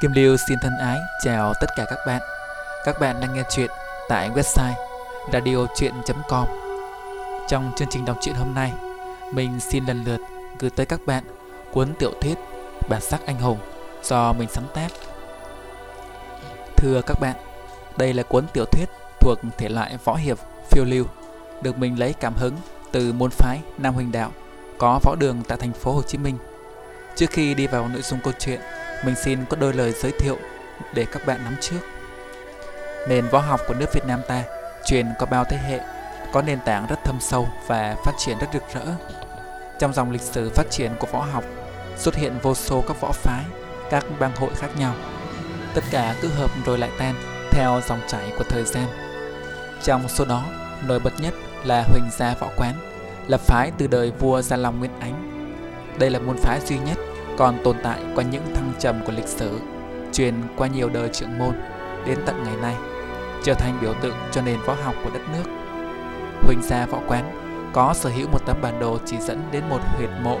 Kim Liêu xin thân ái chào tất cả các bạn. Các bạn đang nghe chuyện tại website radiochuyen.com. Trong chương trình đọc truyện hôm nay, mình xin lần lượt gửi tới các bạn cuốn tiểu thuyết Bản sắc anh hùng do mình sáng tác. Thưa các bạn, đây là cuốn tiểu thuyết thuộc thể loại võ hiệp phiêu lưu, được mình lấy cảm hứng từ môn phái Nam Huỳnh Đạo có võ đường tại thành phố Hồ Chí Minh. Trước khi đi vào nội dung câu chuyện, mình xin có đôi lời giới thiệu để các bạn nắm trước. Nền võ học của nước Việt Nam ta truyền qua bao thế hệ, có nền tảng rất thâm sâu và phát triển rất rực rỡ. Trong dòng lịch sử phát triển của võ học, xuất hiện vô số các võ phái, các bang hội khác nhau. Tất cả cứ hợp rồi lại tan theo dòng chảy của thời gian. Trong số đó, nổi bật nhất là Huỳnh Gia Võ Quán, lập phái từ đời vua Gia Long Nguyên Ánh. Đây là môn phái duy nhất còn tồn tại qua những thăng trầm của lịch sử, truyền qua nhiều đời trưởng môn đến tận ngày nay, trở thành biểu tượng cho nền võ học của đất nước. Huỳnh Gia Võ Quán có sở hữu một tấm bản đồ chỉ dẫn đến một huyệt mộ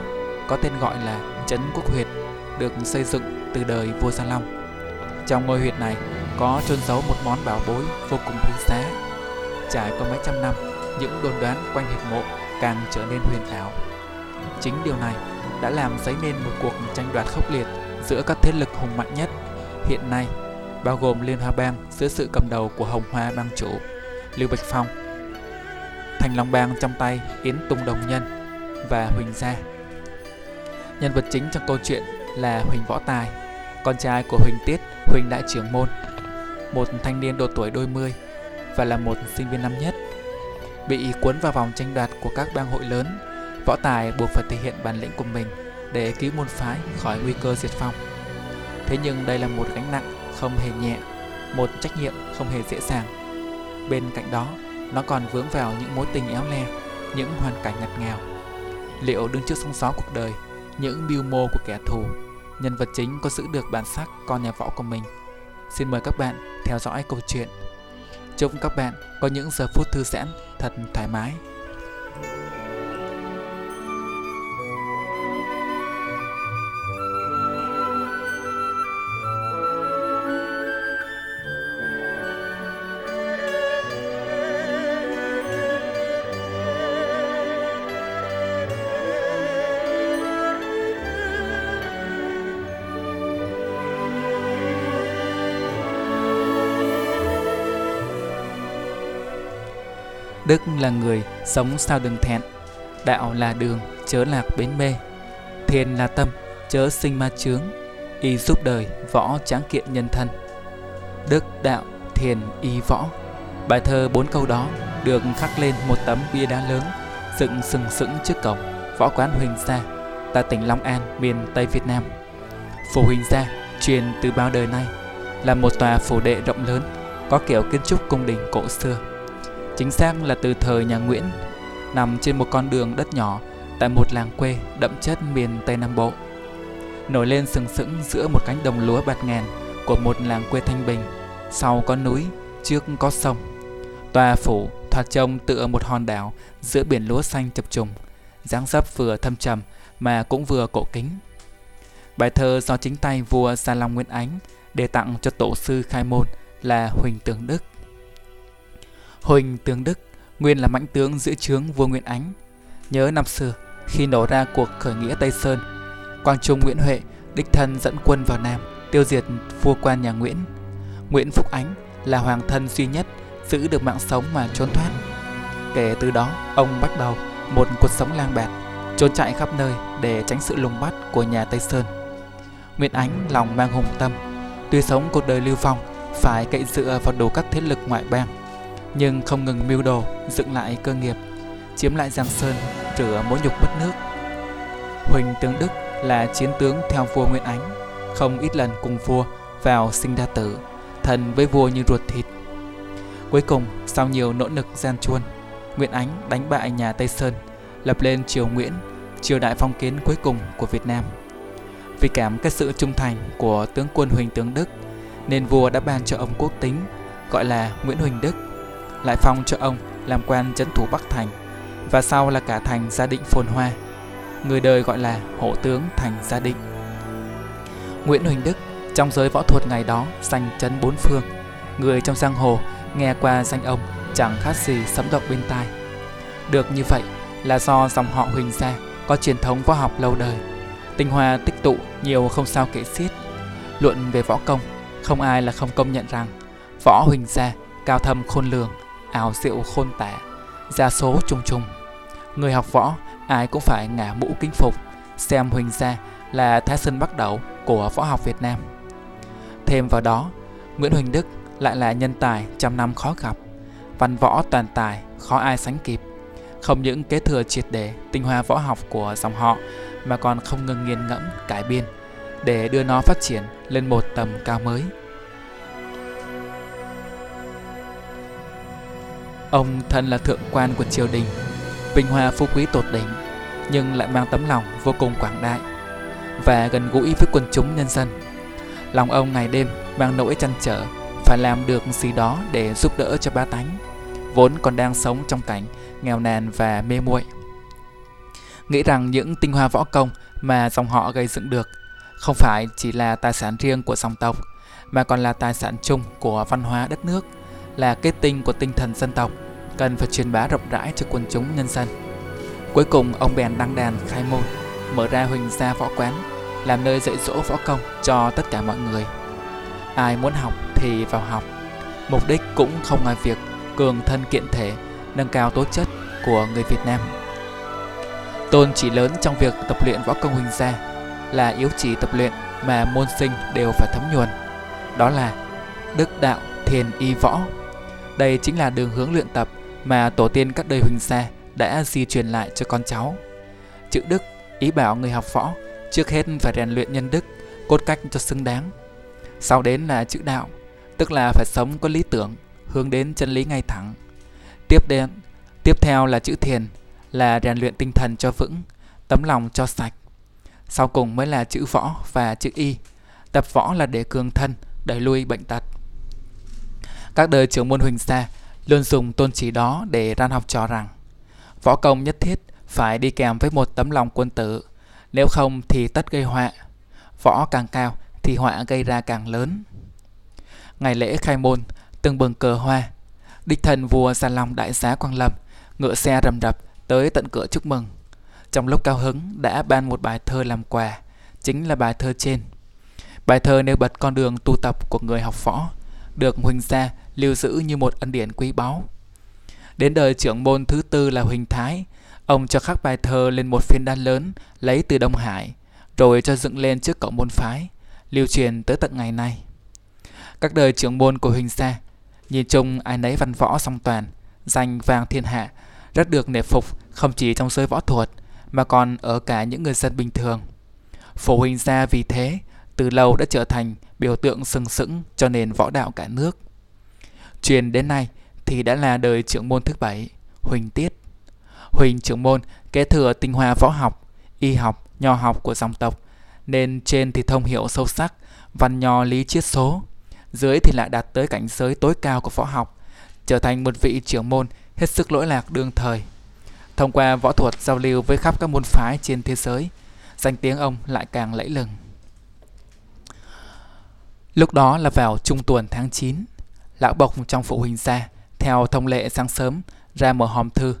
có tên gọi là Trấn Quốc Huyệt, được xây dựng từ đời vua Gia Long. Trong ngôi huyệt này có chôn giấu một món bảo bối vô cùng quý giá. Trải qua mấy trăm năm, những đồn đoán quanh huyệt mộ càng trở nên huyền ảo. Chính điều này đã làm dấy nên một cuộc tranh đoạt khốc liệt giữa các thế lực hùng mạnh nhất hiện nay, bao gồm Liên Hoa Bang dưới sự cầm đầu của Hồng Hoa Bang chủ Lưu Bạch Phong, Thành Long Bang trong tay Yến Tùng Đồng Nhân và Huỳnh Gia. Nhân vật chính trong câu chuyện là Huỳnh Võ Tài, con trai của Huỳnh Tiết, Huỳnh Đại trưởng môn, một thanh niên độ tuổi đôi mươi và là một sinh viên năm nhất. Bị cuốn vào vòng tranh đoạt của các bang hội lớn Võ Tài buộc phải thể hiện bản lĩnh của mình để cứu môn phái khỏi nguy cơ diệt vong. Thế nhưng đây là một gánh nặng không hề nhẹ, một trách nhiệm không hề dễ dàng. Bên cạnh đó, nó còn vướng vào những mối tình éo le, những hoàn cảnh ngặt nghèo. Liệu đứng trước sóng gió cuộc đời, những mưu mô của kẻ thù, nhân vật chính có giữ được bản sắc con nhà võ của mình? Xin mời các bạn theo dõi câu chuyện. Chúc các bạn có những giờ phút thư giãn thật thoải mái Đức là người sống sao đừng thẹn Đạo là đường chớ lạc bến mê Thiền là tâm chớ sinh ma chướng Y giúp đời võ tráng kiện nhân thân. Đức đạo thiền y võ. Bài thơ bốn câu đó được khắc lên một tấm bia đá lớn dựng sừng sững trước cổng võ quán Huỳnh Gia tại tỉnh Long An, miền Tây Việt Nam. Phủ Huỳnh Gia truyền từ bao đời nay là một tòa phủ đệ rộng lớn có kiểu kiến trúc cung đình cổ xưa chính xác là từ thời nhà Nguyễn, nằm trên một con đường đất nhỏ tại một làng quê đậm chất miền Tây Nam Bộ. Nổi lên sừng sững giữa một cánh đồng lúa bạt ngàn của một làng quê thanh bình, sau có núi, trước có sông. Tòa phủ thoạt trông tựa một hòn đảo giữa biển lúa xanh chập trùng, dáng dấp vừa thâm trầm mà cũng vừa cổ kính. Bài thơ do chính tay vua Gia Long Nguyễn Ánh để tặng cho tổ sư khai môn là Huỳnh Tường Đức. Huỳnh Tướng Đức nguyên là mãnh tướng giữ trướng vua Nguyễn Ánh. Nhớ năm xưa, khi nổ ra cuộc khởi nghĩa Tây Sơn, Quang Trung Nguyễn Huệ đích thân dẫn quân vào Nam tiêu diệt vua quan nhà Nguyễn. Nguyễn Phúc Ánh là hoàng thân duy nhất giữ được mạng sống mà trốn thoát. Kể từ đó, ông bắt đầu một cuộc sống lang bạt, trốn chạy khắp nơi để tránh sự lùng bắt của nhà Tây Sơn. Nguyễn Ánh lòng mang hùng tâm, tuy sống cuộc đời lưu vong, phải cậy dựa vào đủ các thế lực ngoại bang nhưng không ngừng mưu đồ dựng lại cơ nghiệp, chiếm lại Giang Sơn, rửa mối nhục mất nước. Huỳnh Tướng Đức là chiến tướng theo vua Nguyễn Ánh, không ít lần cùng vua vào sinh đa tử, thần với vua như ruột thịt. Cuối cùng, sau nhiều nỗ lực gian chuôn Nguyễn Ánh đánh bại nhà Tây Sơn, lập lên triều Nguyễn, triều đại phong kiến cuối cùng của Việt Nam. Vì cảm cái sự trung thành của tướng quân Huỳnh Tướng Đức, nên vua đã ban cho ông quốc tính gọi là Nguyễn Huỳnh Đức lại phong cho ông, làm quan trấn thủ Bắc Thành, và sau là cả thành Gia Định phồn hoa. Người đời gọi là hộ tướng thành Gia Định. Nguyễn Huỳnh Đức, Trong giới võ thuật ngày đó danh chấn bốn phương, Người trong giang hồ, nghe qua danh ông, chẳng khác gì sấm động bên tai Được như vậy là do dòng họ Huỳnh gia có truyền thống võ học lâu đời, Tinh hoa tích tụ nhiều không sao kể xiết Luận về võ công, Không ai là không công nhận rằng Võ Huỳnh gia cao thâm khôn lường Ảo diệu khôn tả Gia số trùng trùng Người học võ, ai cũng phải ngả mũ kính phục, Xem Huỳnh gia là thái sơn bắt đầu của võ học Việt Nam. Thêm vào đó, Nguyễn Huỳnh Đức lại là nhân tài trăm năm khó gặp. Văn võ toàn tài, khó ai sánh kịp. Không những kế thừa triệt để tinh hoa võ học của dòng họ, Mà còn không ngừng nghiền ngẫm, cải biên, Để đưa nó phát triển lên một tầm cao mới. Ông thân là thượng quan của triều đình Vinh hoa phú quý tột đỉnh, Nhưng lại mang tấm lòng vô cùng quảng đại Và gần gũi với quần chúng nhân dân. Lòng ông ngày đêm mang nỗi chăn trở Phải làm được gì đó để giúp đỡ cho ba tánh, Vốn còn đang sống trong cảnh nghèo nàn và mê muội. Nghĩ rằng những tinh hoa võ công mà dòng họ gây dựng được Không phải chỉ là tài sản riêng của dòng tộc, Mà còn là tài sản chung của văn hóa đất nước. Là kết tinh của tinh thần dân tộc Cần phải truyền bá rộng rãi cho quần chúng nhân dân Cuối cùng ông bèn đăng đàn khai môn Mở ra huỳnh gia võ quán làm nơi dạy dỗ võ công cho tất cả mọi người. Ai muốn học thì vào học. Mục đích cũng không ngoài việc cường thân kiện thể, nâng cao tố chất của người Việt Nam. Tôn chỉ lớn trong việc tập luyện võ công huỳnh gia là yếu chỉ tập luyện mà môn sinh đều phải thấm nhuần. Đó là đức đạo thiền y võ. Đây chính là đường hướng luyện tập mà tổ tiên các đời huỳnh gia đã di truyền lại cho con cháu. Chữ đức ý bảo người học võ Trước hết phải rèn luyện nhân đức, cốt cách cho xứng đáng. Sau đến là chữ đạo, tức là phải sống có lý tưởng, hướng đến chân lý ngay thẳng. Tiếp đến, tiếp theo là chữ thiền, là rèn luyện tinh thần cho vững, tấm lòng cho sạch. Sau cùng mới là chữ võ và chữ y. Tập võ là để cường thân, đẩy lui bệnh tật. Các đời trưởng môn huỳnh gia luôn dùng tôn chỉ đó để ran học trò rằng võ công nhất thiết phải đi kèm với một tấm lòng quân tử nếu không thì tất gây họa. Võ càng cao thì họa gây ra càng lớn. Ngày lễ khai môn, từng bừng cờ hoa. Đích thần vua Gia Long đại giá Quang Lâm, ngựa xe rầm rập tới tận cửa chúc mừng. Trong lúc cao hứng đã ban một bài thơ làm quà, chính là bài thơ trên. Bài thơ nêu bật con đường tu tập của người học võ, được Huỳnh gia lưu giữ như một ân điển quý báu. Đến đời trưởng môn thứ tư là Huỳnh Thái, Ông cho khắc bài thơ lên một phiên đan lớn lấy từ Đông Hải, rồi cho dựng lên trước cổng môn phái, lưu truyền tới tận ngày nay. Các đời trưởng môn của Huỳnh Sa, nhìn chung ai nấy văn võ song toàn, danh vang thiên hạ, rất được nể phục không chỉ trong giới võ thuật mà còn ở cả những người dân bình thường. Phổ Huỳnh Gia vì thế từ lâu đã trở thành biểu tượng sừng sững cho nền võ đạo cả nước. Truyền đến nay thì đã là đời trưởng môn thứ bảy, Huỳnh Tiết. Huỳnh trưởng môn kế thừa tinh hoa võ học, y học, nho học của dòng tộc, nên trên thì thông hiểu sâu sắc, văn nho lý triết số, dưới thì lại đạt tới cảnh giới tối cao của võ học, trở thành một vị trưởng môn hết sức lỗi lạc đương thời. Thông qua võ thuật giao lưu với khắp các môn phái trên thế giới, danh tiếng ông lại càng lẫy lừng. Lúc đó là vào trung tuần tháng 9, lão bộc trong phụ huynh ra theo thông lệ sáng sớm, ra mở hòm thư,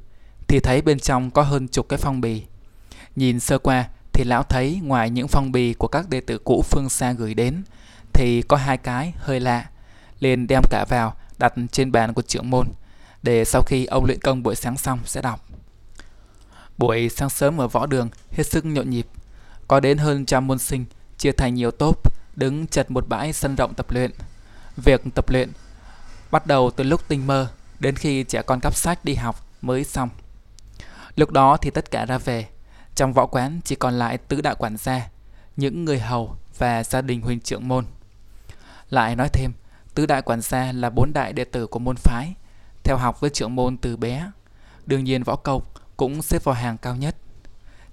thì thấy bên trong có hơn chục cái phong bì. Nhìn sơ qua thì lão thấy ngoài những phong bì của các đệ tử cũ phương xa gửi đến thì có hai cái hơi lạ. liền đem cả vào đặt trên bàn của trưởng môn để sau khi ông luyện công buổi sáng xong sẽ đọc. Buổi sáng sớm ở võ đường hết sức nhộn nhịp, có đến hơn trăm môn sinh chia thành nhiều tốp đứng chật một bãi sân rộng tập luyện. Việc tập luyện bắt đầu từ lúc tinh mơ đến khi trẻ con cắp sách đi học mới xong. Lúc đó thì tất cả ra về. Trong võ quán chỉ còn lại tứ đại quản gia, những người hầu và gia đình huynh trưởng môn. Lại nói thêm, tứ đại quản gia là bốn đại đệ tử của môn phái, theo học với trưởng môn từ bé. Đương nhiên võ công cũng xếp vào hàng cao nhất.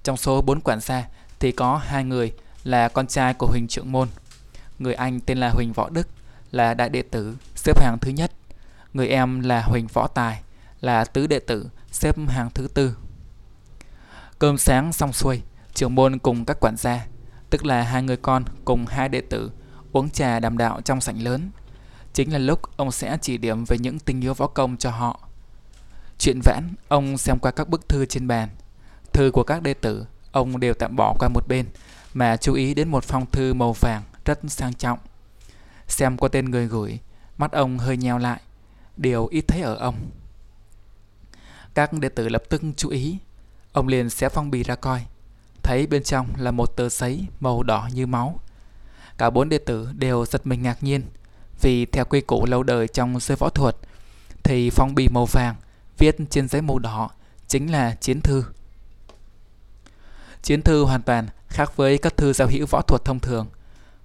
Trong số bốn quản gia thì có hai người là con trai của Huỳnh trưởng môn. Người anh tên là Huỳnh Võ Đức, là đại đệ tử, xếp hàng thứ nhất. Người em là Huỳnh Võ Tài, là tứ đệ tử, xếp hàng thứ tư. Cơm sáng xong xuôi, trưởng môn cùng các quản gia, tức là hai người con cùng hai đệ tử, uống trà đàm đạo trong sảnh lớn. Chính là lúc ông sẽ chỉ điểm về những tình yêu võ công cho họ. Chuyện vãn, ông xem qua các bức thư trên bàn. Thư của các đệ tử, ông đều tạm bỏ qua một bên, mà chú ý đến một phong thư màu vàng rất sang trọng. Xem qua tên người gửi, mắt ông hơi nheo lại, điều ít thấy ở ông. Các đệ tử lập tức chú ý, ông liền xé phong bì ra coi, thấy bên trong là một tờ giấy màu đỏ như máu. Cả bốn đệ tử đều giật mình ngạc nhiên, vì theo quy củ lâu đời trong giới võ thuật, thì phong bì màu vàng viết trên giấy màu đỏ chính là chiến thư. Chiến thư hoàn toàn khác với các thư giao hữu võ thuật thông thường.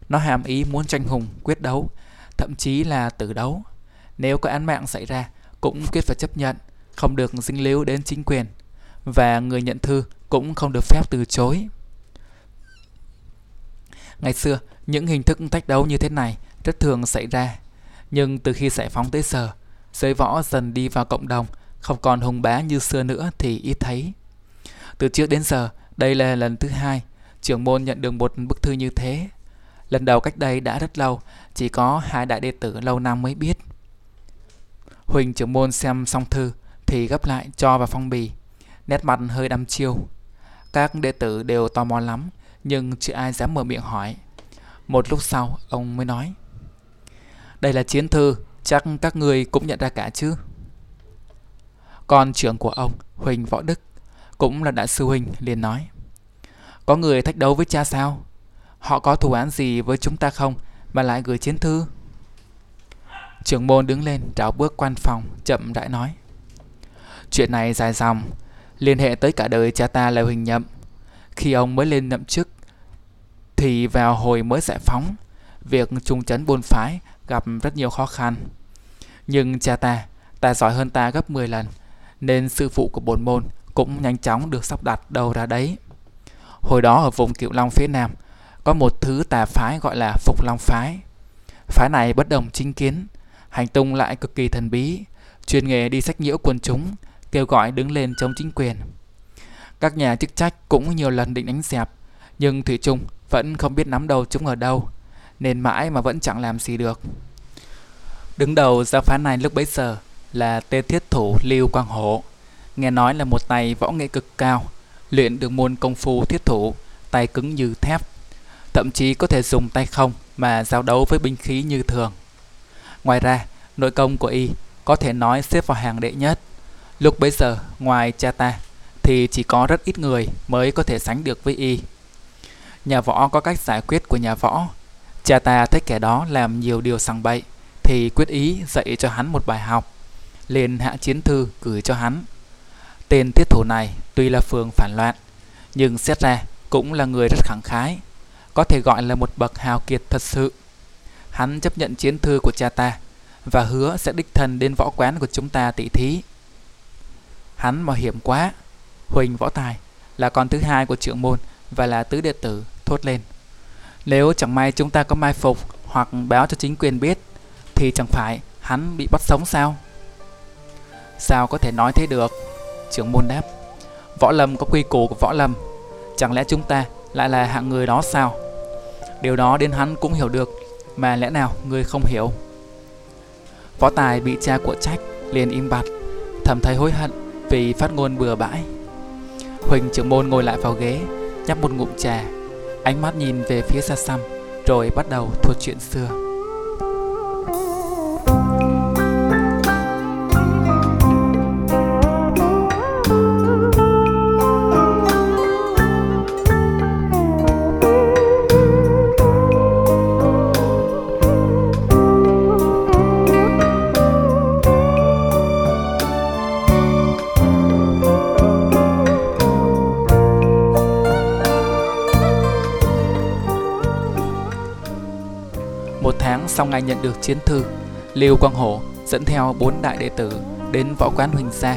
Nó hàm ý muốn tranh hùng, quyết đấu, thậm chí là tử đấu. Nếu có án mạng xảy ra, cũng quyết phải chấp nhận, không được dính líu đến chính quyền. Và người nhận thư cũng không được phép từ chối. Ngày xưa, những hình thức tách đấu như thế này rất thường xảy ra. Nhưng từ khi giải phóng tới giờ, giới võ dần đi vào cộng đồng, không còn hùng bá như xưa nữa thì ít thấy. Từ trước đến giờ, đây là lần thứ hai trưởng môn nhận được một bức thư như thế. Lần đầu cách đây đã rất lâu, chỉ có hai đại đệ tử lâu năm mới biết. Huỳnh trưởng môn xem xong thư thì gấp lại cho vào phong bì, nét mặt hơi đăm chiêu. Các đệ tử đều tò mò lắm, nhưng chưa ai dám mở miệng hỏi. Một lúc sau, ông mới nói. Đây là chiến thư, chắc các người cũng nhận ra cả chứ? Con trưởng của ông, Huỳnh Võ Đức, cũng là đại sư Huỳnh, liền nói. Có người thách đấu với cha sao? Họ có thù án gì với chúng ta không mà lại gửi chiến thư? Trưởng môn đứng lên trào bước quan phòng chậm rãi nói. Chuyện này dài dòng, liên hệ tới cả đời cha ta là Huỳnh Nhậm. Khi ông mới lên nhậm chức thì vào hồi mới giải phóng, việc trung chấn buôn phái gặp rất nhiều khó khăn. Nhưng cha ta, ta giỏi hơn ta gấp 10 lần, nên sư phụ của bổn môn cũng nhanh chóng được sắp đặt đầu ra đấy. Hồi đó ở vùng Cửu Long phía Nam có một thứ tà phái gọi là Phục Long phái. Phái này bất đồng chính kiến, hành tung lại cực kỳ thần bí, chuyên nghề đi sách nhiễu quần chúng, kêu gọi đứng lên chống chính quyền. Các nhà chức trách cũng nhiều lần định đánh dẹp, nhưng Thủy Trung vẫn không biết nắm đầu chúng ở đâu, nên mãi mà vẫn chẳng làm gì được. Đứng đầu giáo phái này lúc bấy giờ là tê thiết thủ Lưu Quang Hổ, nghe nói là một tay võ nghệ cực cao, luyện được môn công phu thiết thủ, tay cứng như thép, thậm chí có thể dùng tay không mà giao đấu với binh khí như thường. Ngoài ra, nội công của y có thể nói xếp vào hàng đệ nhất. Lúc bấy giờ, ngoài cha ta, thì chỉ có rất ít người mới có thể sánh được với y. Nhà võ có cách giải quyết của nhà võ. Cha ta thấy kẻ đó làm nhiều điều sằng bậy, thì quyết ý dạy cho hắn một bài học. liền hạ chiến thư gửi cho hắn. Tên thiết thủ này tuy là phường phản loạn, nhưng xét ra cũng là người rất khẳng khái, có thể gọi là một bậc hào kiệt thật sự. Hắn chấp nhận chiến thư của cha ta và hứa sẽ đích thân đến võ quán của chúng ta tỷ thí. Hắn mạo hiểm quá. Huỳnh Võ Tài là con thứ hai của trưởng môn và là tứ đệ tử thốt lên. Nếu chẳng may chúng ta có mai phục hoặc báo cho chính quyền biết, thì chẳng phải hắn bị bắt sống sao? Sao có thể nói thế được? Trưởng môn đáp. Võ lâm có quy củ của võ lâm. Chẳng lẽ chúng ta lại là hạng người đó sao? Điều đó đến hắn cũng hiểu được, mà lẽ nào người không hiểu? Võ Tài bị cha của trách, liền im bặt, thầm thấy hối hận vì phát ngôn bừa bãi. Huỳnh trưởng môn ngồi lại vào ghế, nhấp một ngụm trà, ánh mắt nhìn về phía xa xăm, rồi bắt đầu thuật chuyện xưa. Ngày nhận được chiến thư, Lưu Quang Hổ dẫn theo bốn đại đệ tử đến võ quán Huỳnh Gia.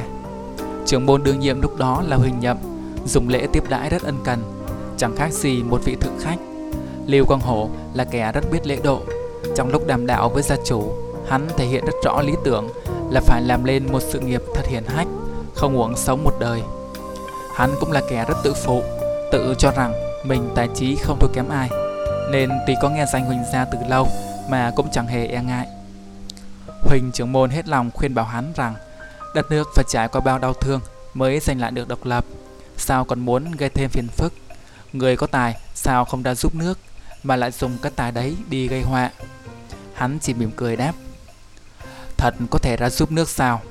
Trưởng môn đương nhiệm lúc đó là Huỳnh Nhậm, dùng lễ tiếp đãi rất ân cần, chẳng khác gì một vị thượng khách. Lưu Quang Hổ là kẻ rất biết lễ độ. Trong lúc đàm đạo với gia chủ, hắn thể hiện rất rõ lý tưởng là phải làm lên một sự nghiệp thật hiển hách, không uổng sống một đời. Hắn cũng là kẻ rất tự phụ, tự cho rằng mình tài trí không thua kém ai, Nên tuy có nghe danh Huỳnh gia từ lâu mà cũng chẳng hề e ngại. Huỳnh trưởng môn hết lòng khuyên bảo hắn rằng, Đất nước phải trải qua bao đau thương Mới giành lại được độc lập. Sao còn muốn gây thêm phiền phức? Người có tài, sao không ra giúp nước Mà lại dùng cái tài đấy đi gây họa? Hắn chỉ mỉm cười đáp, Thật có thể ra giúp nước sao?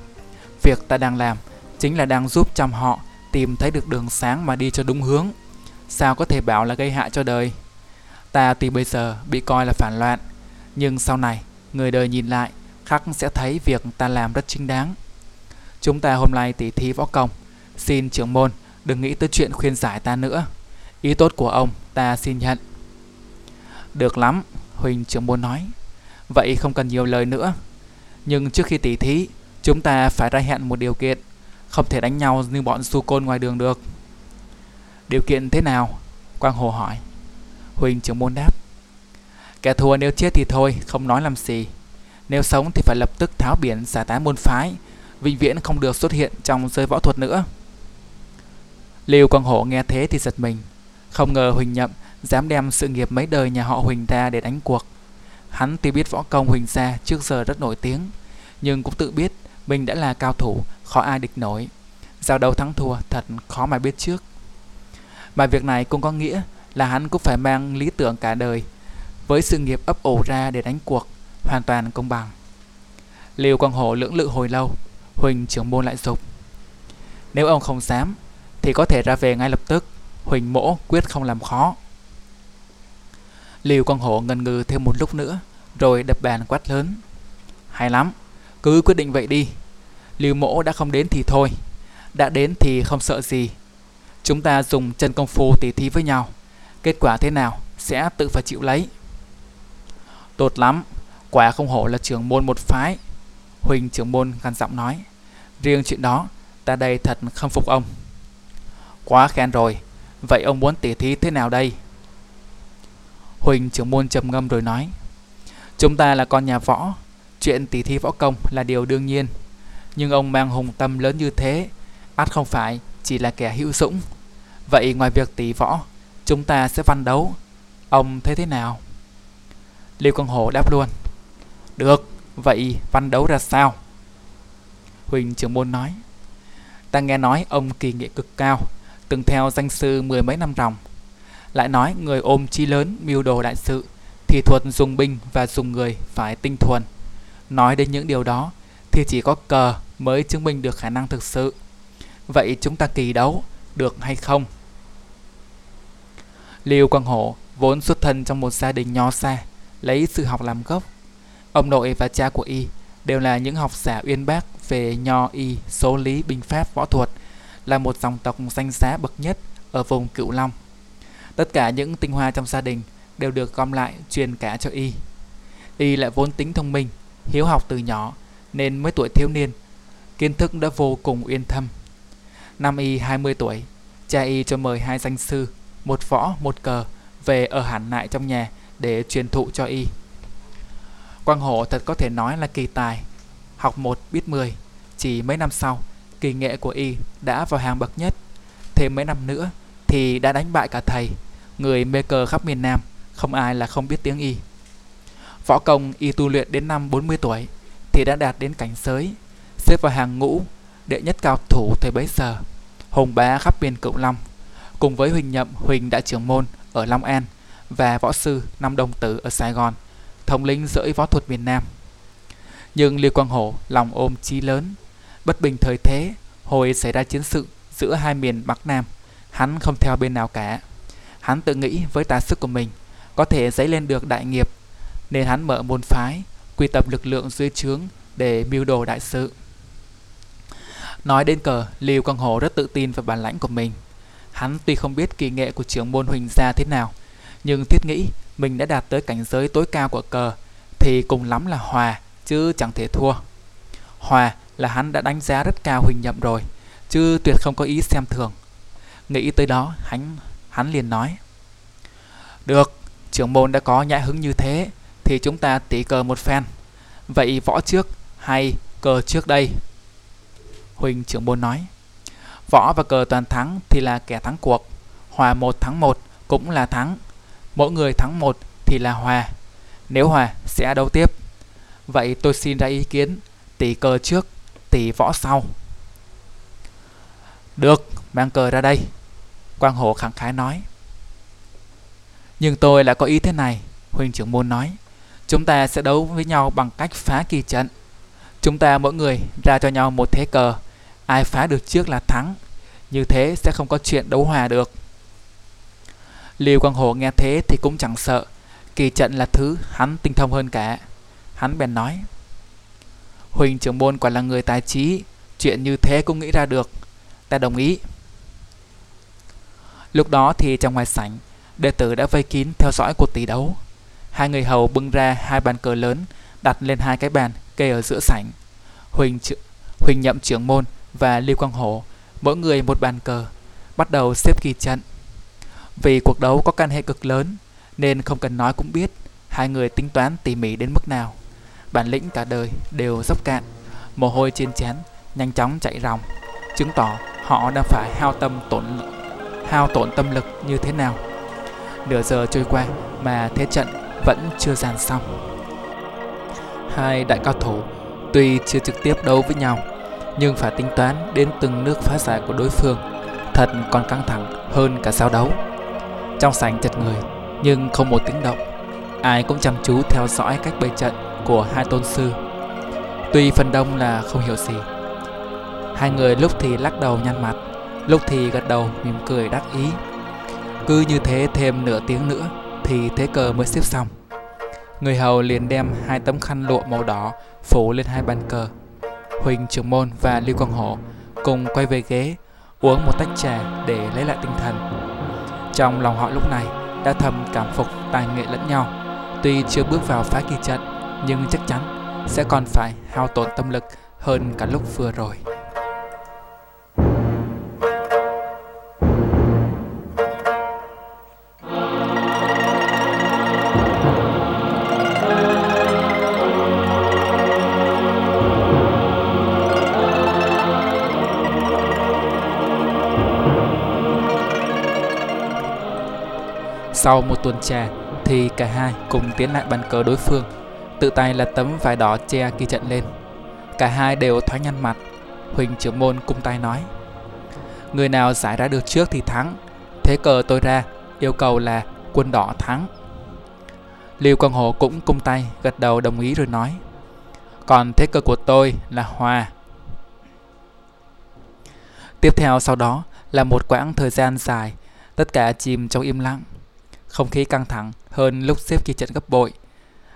Việc ta đang làm Chính là đang giúp chăm họ Tìm thấy được đường sáng mà đi cho đúng hướng. Sao có thể bảo là gây hại cho đời? Ta tuy bây giờ bị coi là phản loạn nhưng sau này, Người đời nhìn lại, Khắc sẽ thấy việc ta làm rất chính đáng. Chúng ta hôm nay tỉ thí võ công. Xin trưởng môn, đừng nghĩ tới chuyện khuyên giải ta nữa. Ý tốt của ông, ta xin nhận. Được lắm, Huỳnh trưởng môn nói. Vậy không cần nhiều lời nữa. Nhưng trước khi tỉ thí, Chúng ta phải ra hẹn một điều kiện. Không thể đánh nhau như bọn su côn ngoài đường được. Điều kiện thế nào? Quang Hồ hỏi. Huỳnh trưởng môn đáp. Kẻ thua nếu chết thì thôi, Không nói làm gì. Nếu sống thì phải lập tức tháo biển, xả tán môn phái. Vĩnh viễn không được xuất hiện trong giới võ thuật nữa. Lưu Quang Hổ nghe thế thì giật mình. Không ngờ Huỳnh Nhậm dám đem sự nghiệp mấy đời nhà họ Huỳnh ta để đánh cuộc. Hắn tuy biết võ công Huỳnh gia trước giờ rất nổi tiếng, Nhưng cũng tự biết mình đã là cao thủ, Khó ai địch nổi. Giao đấu thắng thua, thật khó mà biết trước. Mà việc này cũng có nghĩa là hắn cũng phải mang lý tưởng cả đời với sự nghiệp ấp ủ ra để đánh cuộc, Hoàn toàn công bằng. Liêu Quang Hổ lưỡng lự hồi lâu, Huỳnh trưởng môn lại dục Nếu ông không dám, Thì có thể ra về ngay lập tức, Huỳnh mỗ quyết không làm khó. Liêu Quang Hổ ngần ngừ thêm một lúc nữa, Rồi đập bàn quát lớn. Hay lắm, Cứ quyết định vậy đi. Liêu mỗ đã không đến thì thôi, Đã đến thì không sợ gì. Chúng ta dùng chân công phu tỉ thí với nhau, Kết quả thế nào Sẽ tự phải chịu lấy. Tốt lắm. Quả không hổ là trưởng môn một phái. Huỳnh trưởng môn gằn giọng nói, Riêng chuyện đó, Ta đây thật khâm phục ông. Quá khen rồi. Vậy ông muốn tỉ thí thế nào đây? Huỳnh trưởng môn trầm ngâm rồi nói, Chúng ta là con nhà võ. Chuyện tỉ thí võ công là điều đương nhiên. Nhưng ông mang hùng tâm lớn như thế, ắt không phải chỉ là kẻ hữu dũng Vậy ngoài việc tỉ võ, Chúng ta sẽ văn đấu. Ông thấy thế nào? Lưu Quang Hổ đáp luôn. Được, Vậy văn đấu ra sao? Huỳnh trưởng môn nói. Ta nghe nói ông kỳ nghệ cực cao, Từng theo danh sư mười mấy năm ròng. Lại nói người ôm chi lớn, mưu đồ đại sự, Thì thuật dùng binh và dùng người phải tinh thuần. Nói đến những điều đó, Thì chỉ có cờ mới chứng minh được khả năng thực sự. Vậy chúng ta kỳ đấu, được hay không? Lưu Quang Hổ vốn xuất thân trong một gia đình nho xa Lấy sự học làm gốc Ông nội và cha của y đều là những học giả uyên bác về nho y, số lý, binh pháp, võ thuật, là một dòng tộc danh giá bậc nhất ở vùng Cửu Long. Tất cả những tinh hoa trong gia đình đều được gom lại truyền cả cho y. Y lại vốn tính thông minh, hiếu học từ nhỏ nên mới tuổi thiếu niên, kiến thức đã vô cùng uyên thâm. Năm y 20 tuổi, cha y cho mời hai danh sư, một võ, một cờ về ở hẳn lại trong nhà để truyền thụ cho y. Quang Hổ thật có thể nói là kỳ tài, học một biết mười. Chỉ mấy năm sau, kỳ nghệ của y đã vào hàng bậc nhất. Thêm mấy năm nữa thì đã đánh bại cả thầy, người mê cờ khắp miền Nam, không ai là không biết tiếng y. Võ công y tu luyện đến năm 40 tuổi thì đã đạt đến cảnh giới, xếp vào hàng ngũ đệ nhất cao thủ thời bấy giờ, hùng bá khắp miền Cửu Long, cùng với Huỳnh Nhậm, Huỳnh đã trưởng môn ở Long An và võ sư Năm Đồng Tử ở Sài Gòn thống lĩnh giới võ thuật miền Nam. Nhưng Lưu Quang Hổ lòng ôm chí lớn, bất bình thời thế, hồi xảy ra chiến sự giữa hai miền Bắc Nam, hắn không theo bên nào cả. Hắn tự nghĩ với tài sức của mình có thể dấy lên được đại nghiệp, nên hắn mở môn phái, quy tập lực lượng dưới trướng để mưu đồ đại sự. Nói đến cờ, Lưu Quang Hổ rất tự tin vào bản lãnh của mình. Hắn tuy không biết kỳ nghệ của trưởng môn Huỳnh gia thế nào, nhưng thiết nghĩ mình đã đạt tới cảnh giới tối cao của cờ thì cùng lắm là hòa chứ chẳng thể thua. Hòa là hắn đã đánh giá rất cao Huỳnh Nhậm rồi, chứ tuyệt không có ý xem thường. Nghĩ tới đó, hắn hắn liền nói: "Được, trưởng môn đã có nhã hứng như thế thì chúng ta tỉ cờ một phen. Vậy võ trước hay cờ trước đây?" Huỳnh trưởng môn nói: "Võ và cờ toàn thắng thì là kẻ thắng cuộc, hòa một thắng một cũng là thắng." Mỗi người thắng một thì là hòa. Nếu hòa sẽ đấu tiếp. Vậy tôi xin ra ý kiến tỷ cờ trước, tỷ võ sau. Được, mang cờ ra đây. Quang Hổ khẳng khái nói. Nhưng tôi lại có ý thế này, huynh trưởng môn nói. Chúng ta sẽ đấu với nhau bằng cách phá kỳ trận. Chúng ta mỗi người ra cho nhau một thế cờ, ai phá được trước là thắng. Như thế sẽ không có chuyện đấu hòa được. Liêu Quang Hổ nghe thế thì cũng chẳng sợ, kỳ trận là thứ hắn tinh thông hơn cả. Hắn bèn nói, Huỳnh trưởng môn quả là người tài trí, chuyện như thế cũng nghĩ ra được, ta đồng ý. Lúc đó thì trong ngoài sảnh, đệ tử đã vây kín theo dõi cuộc tỷ đấu. Hai người hầu bưng ra hai bàn cờ lớn, đặt lên hai cái bàn kê ở giữa sảnh. Huỳnh, Huỳnh nhậm trưởng môn và Lưu Quang Hổ, mỗi người một bàn cờ, bắt đầu xếp kỳ trận. Vì cuộc đấu có can hệ cực lớn, nên không cần nói cũng biết hai người tính toán tỉ mỉ đến mức nào. Bản lĩnh cả đời đều dốc cạn, mồ hôi trên chén nhanh chóng chạy ròng, chứng tỏ họ đang phải hao tâm tổn hao tổn tâm lực như thế nào. Nửa giờ trôi qua mà thế trận vẫn chưa dàn xong. Hai đại cao thủ tuy chưa trực tiếp đấu với nhau, nhưng phải tính toán đến từng nước phá giải của đối phương, thật còn căng thẳng hơn cả giao đấu. Trong sảnh chật người, nhưng không một tiếng động. Ai cũng chăm chú theo dõi cách bày trận của hai tôn sư. Tuy phần đông là không hiểu gì. Hai người lúc thì lắc đầu nhăn mặt, lúc thì gật đầu mỉm cười đắc ý. Cứ như thế thêm nửa tiếng nữa thì thế cờ mới xếp xong. Người hầu liền đem hai tấm khăn lụa màu đỏ phủ lên hai bàn cờ. Huỳnh Trường Môn và Lưu Quang Hổ cùng quay về ghế uống một tách trà để lấy lại tinh thần. Trong lòng họ lúc này đã thầm cảm phục tài nghệ lẫn nhau. Tuy chưa bước vào phá kỳ trận, nhưng chắc chắn sẽ còn phải hao tổn tâm lực hơn cả lúc vừa rồi. Sau một tuần trà thì cả hai cùng tiến lại bàn cờ đối phương, tự tay là tấm vải đỏ che kỳ trận lên. Cả hai đều thoáng nhăn mặt, Huỳnh trưởng môn cung tay nói. Người nào giải ra được trước thì thắng, thế cờ tôi ra, yêu cầu là quân đỏ thắng. Lưu Quang Hồ cũng cung tay, gật đầu đồng ý rồi nói. Còn thế cờ của tôi là hòa. Tiếp theo sau đó là một quãng thời gian dài, tất cả chìm trong im lặng. Không khí căng thẳng hơn lúc xếp kỳ trận gấp bội.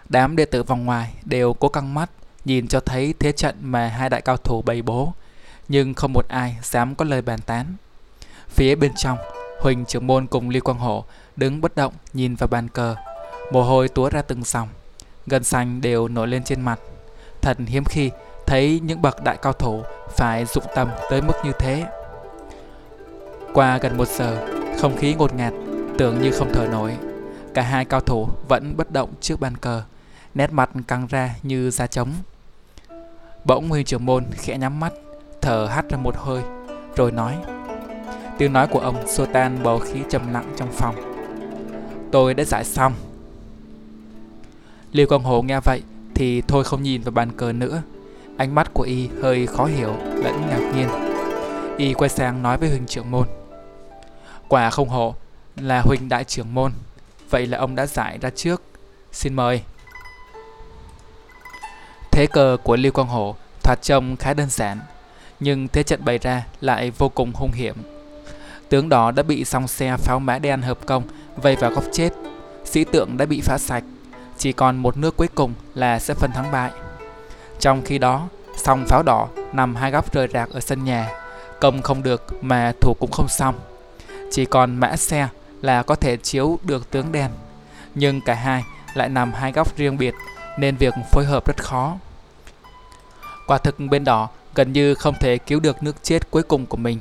Đám đệ tử vòng ngoài đều cố căng mắt nhìn cho thấy thế trận mà hai đại cao thủ bày bố, nhưng không một ai dám có lời bàn tán. Phía bên trong, Huỳnh trưởng môn cùng Lưu Quang Hổ đứng bất động nhìn vào bàn cờ, mồ hôi túa ra từng dòng, gân xanh đều nổi lên trên mặt. Thật hiếm khi thấy những bậc đại cao thủ phải dụng tâm tới mức như thế. Qua gần một giờ, không khí ngột ngạt tưởng như không thở nổi. Cả hai cao thủ vẫn bất động trước bàn cờ, nét mặt căng ra như da trống. Bỗng Huy trưởng môn khẽ nhắm mắt, thở hắt ra một hơi, rồi nói. Tiếng nói của ông xua tan bầu khí trầm lặng trong phòng. Tôi đã giải xong. Liêu Quang Hồ nghe vậy thì thôi không nhìn vào bàn cờ nữa. Ánh mắt của y hơi khó hiểu lẫn ngạc nhiên. Y quay sang nói với Huỳnh trưởng môn. Quả không hổ là huynh Đại trưởng môn. Vậy là ông đã giải ra trước. Xin mời. Thế cờ của Lưu Quang Hổ thoạt trông khá đơn giản, nhưng thế trận bày ra lại vô cùng hung hiểm. Tướng đó đã bị song xe pháo mã đen hợp công vây vào góc chết. Sĩ tượng đã bị phá sạch, chỉ còn một nước cuối cùng là sẽ phân thắng bại. Trong khi đó, song pháo đỏ nằm hai góc rời rạc ở sân nhà, công không được mà thủ cũng không xong. Chỉ còn mã xe là có thể chiếu được tướng đen, nhưng cả hai lại nằm hai góc riêng biệt nên việc phối hợp rất khó. Quả thực bên đỏ gần như không thể cứu được nước chết cuối cùng của mình.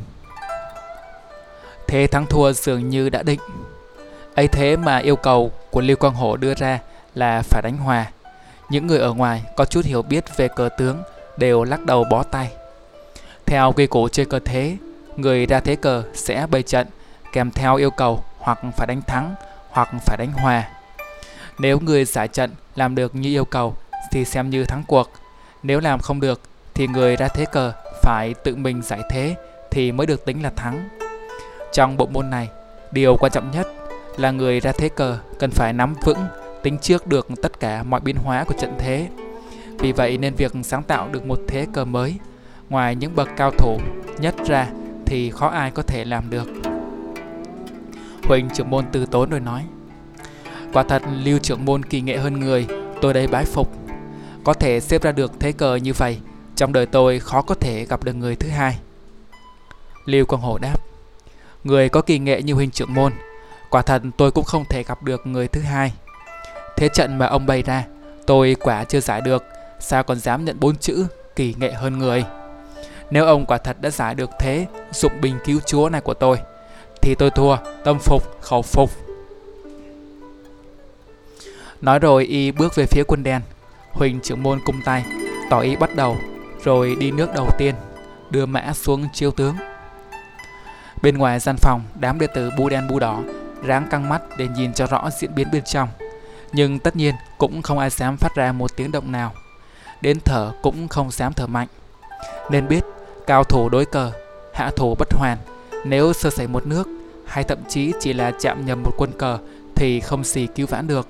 Thế thắng thua dường như đã định. ấy thế mà yêu cầu của Lưu Quang Hổ đưa ra là phải đánh hòa. Những người ở ngoài có chút hiểu biết về cờ tướng đều lắc đầu bó tay. Theo quy củ chơi cờ thế, người ra thế cờ sẽ bày trận kèm theo yêu cầu hoặc phải đánh thắng hoặc phải đánh hòa. Nếu người giải trận làm được như yêu cầu thì xem như thắng cuộc. Nếu làm không được thì người ra thế cờ phải tự mình giải thế thì mới được tính là thắng. Trong bộ môn này, điều quan trọng nhất là người ra thế cờ cần phải nắm vững, tính trước được tất cả mọi biến hóa của trận thế. Vì vậy nên việc sáng tạo được một thế cờ mới, ngoài những bậc cao thủ nhất ra thì khó ai có thể làm được. Huỳnh trưởng môn từ tốn rồi nói, Quả thật lưu trưởng môn kỳ nghệ hơn người, Tôi đây bái phục. Có thể xếp ra được thế cờ như vậy, Trong đời tôi khó có thể gặp được người thứ hai. Lưu Quang Hổ đáp, Người có kỳ nghệ như huynh trưởng môn, Quả thật tôi cũng không thể gặp được người thứ hai. Thế trận mà ông bày ra, Tôi quả chưa giải được, Sao còn dám nhận bốn chữ kỳ nghệ hơn người? Nếu ông quả thật đã giải được thế, Dụng bình cứu chúa này của tôi thì tôi thua, Tâm phục, khẩu phục. Nói rồi y bước về phía quân đen. Huỳnh trưởng môn cung tay, Tỏ ý bắt đầu, Rồi đi nước đầu tiên, Đưa mã xuống chiêu tướng. Bên ngoài gian phòng, Đám đệ tử bu đen bu đỏ Ráng căng mắt để nhìn cho rõ diễn biến bên trong. Nhưng tất nhiên cũng không ai dám phát ra một tiếng động nào. Đến thở cũng không dám thở mạnh. Nên biết, cao thủ đối cờ, Hạ thủ bất hoàn. Nếu sơ sẩy một nước Hay thậm chí chỉ là chạm nhầm một quân cờ Thì không gì cứu vãn được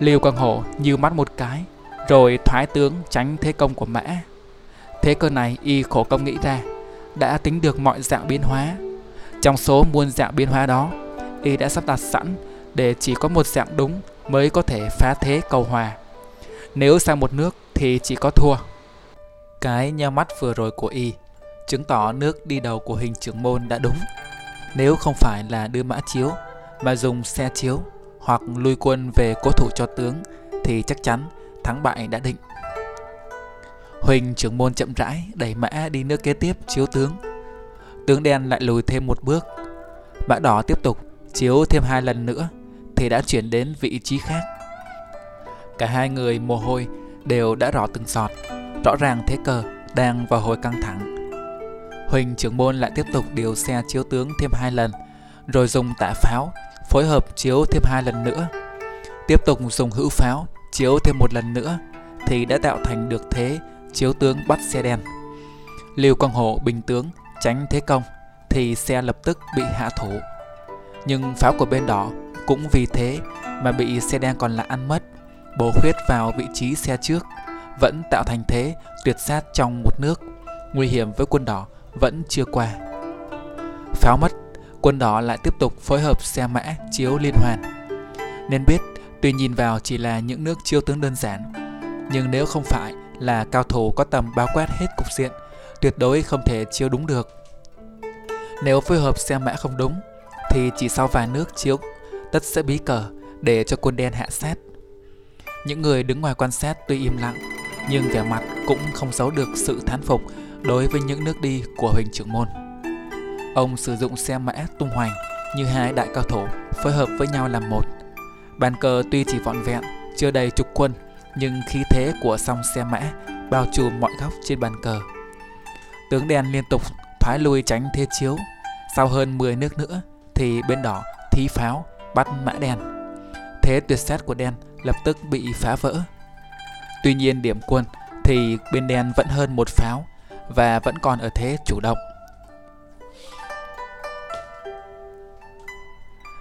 Liêu Quang Hổ như mắt một cái, rồi thoái tướng tránh thế công của mã. Thế cơ này y khổ công nghĩ ra, đã tính được mọi dạng biến hóa. Trong số muôn dạng biến hóa đó, y đã sắp đặt sẵn để chỉ có một dạng đúng mới có thể phá thế cầu hòa. Nếu sang một nước thì chỉ có thua. Cái nheo mắt vừa rồi của y chứng tỏ nước đi đầu của hình trưởng môn đã đúng. Nếu không phải là đưa mã chiếu mà dùng xe chiếu hoặc lui quân về cố thủ cho tướng thì chắc chắn thắng bại đã định. Huỳnh trưởng môn chậm rãi đẩy mã đi nước kế tiếp chiếu tướng. Tướng đen lại lùi thêm một bước. Mã đỏ tiếp tục chiếu thêm hai lần nữa thì đã chuyển đến vị trí khác. Cả hai người mồ hôi đều đã rõ từng giọt, rõ ràng thế cờ đang vào hồi căng thẳng. Huỳnh trưởng môn lại tiếp tục điều xe chiếu tướng thêm hai lần, rồi dùng tạ pháo phối hợp chiếu thêm hai lần nữa. Tiếp tục dùng hữu pháo chiếu thêm một lần nữa thì đã tạo thành được thế chiếu tướng bắt xe đen. Lưu Quang Hổ bình tướng tránh thế công thì xe lập tức bị hạ thủ. Nhưng pháo của bên đỏ cũng vì thế mà bị xe đen còn lại ăn mất, bổ khuyết vào vị trí xe trước, vẫn tạo thành thế tuyệt sát trong một nước, nguy hiểm với quân đỏ vẫn chưa qua. Pháo mất quân đỏ lại tiếp tục phối hợp xe mã chiếu liên hoàn. Nên biết, tuy nhìn vào chỉ là những nước chiêu tướng đơn giản, nhưng nếu không phải là cao thủ có tầm bao quát hết cục diện, tuyệt đối không thể chiếu đúng được. Nếu phối hợp xe mã không đúng, thì chỉ sau vài nước chiếu tất sẽ bí cờ để cho quân đen hạ sát. Những người đứng ngoài quan sát tuy im lặng, nhưng vẻ mặt cũng không giấu được sự thán phục đối với những nước đi của Huỳnh trưởng môn. Ông sử dụng xe mã tung hoành như hai đại cao thủ phối hợp với nhau làm một. Bàn cờ tuy chỉ vọn vẹn, chưa đầy chục quân, nhưng khí thế của song xe mã bao trùm mọi góc trên bàn cờ. Tướng đen liên tục thoái lui tránh thế chiếu. Sau hơn 10 nước nữa thì bên đỏ thí pháo bắt mã đen. Thế tuyệt sát của đen lập tức bị phá vỡ. Tuy nhiên điểm quân thì bên đen vẫn hơn một pháo và vẫn còn ở thế chủ động.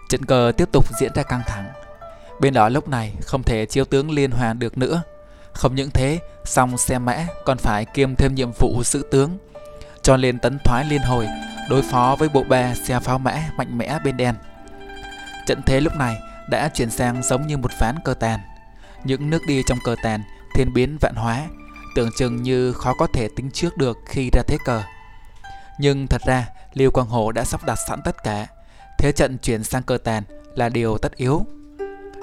Trận cờ tiếp tục diễn ra căng thẳng. Bên đó lúc này không thể chiếu tướng liên hoàn được nữa. Không những thế, song xe mã còn phải kiêm thêm nhiệm vụ giữ tướng. Cho nên tấn thoái liên hồi, đối phó với bộ ba xe pháo mã mạnh mẽ bên đen. Trận thế lúc này đã chuyển sang giống như một ván cờ tàn. Những nước đi trong cờ tàn thiên biến vạn hóa, tưởng chừng như khó có thể tính trước được khi ra thế cờ. Nhưng thật ra, Liêu Quang Hổ đã sắp đặt sẵn tất cả Thế trận chuyển sang cờ tàn là điều tất yếu.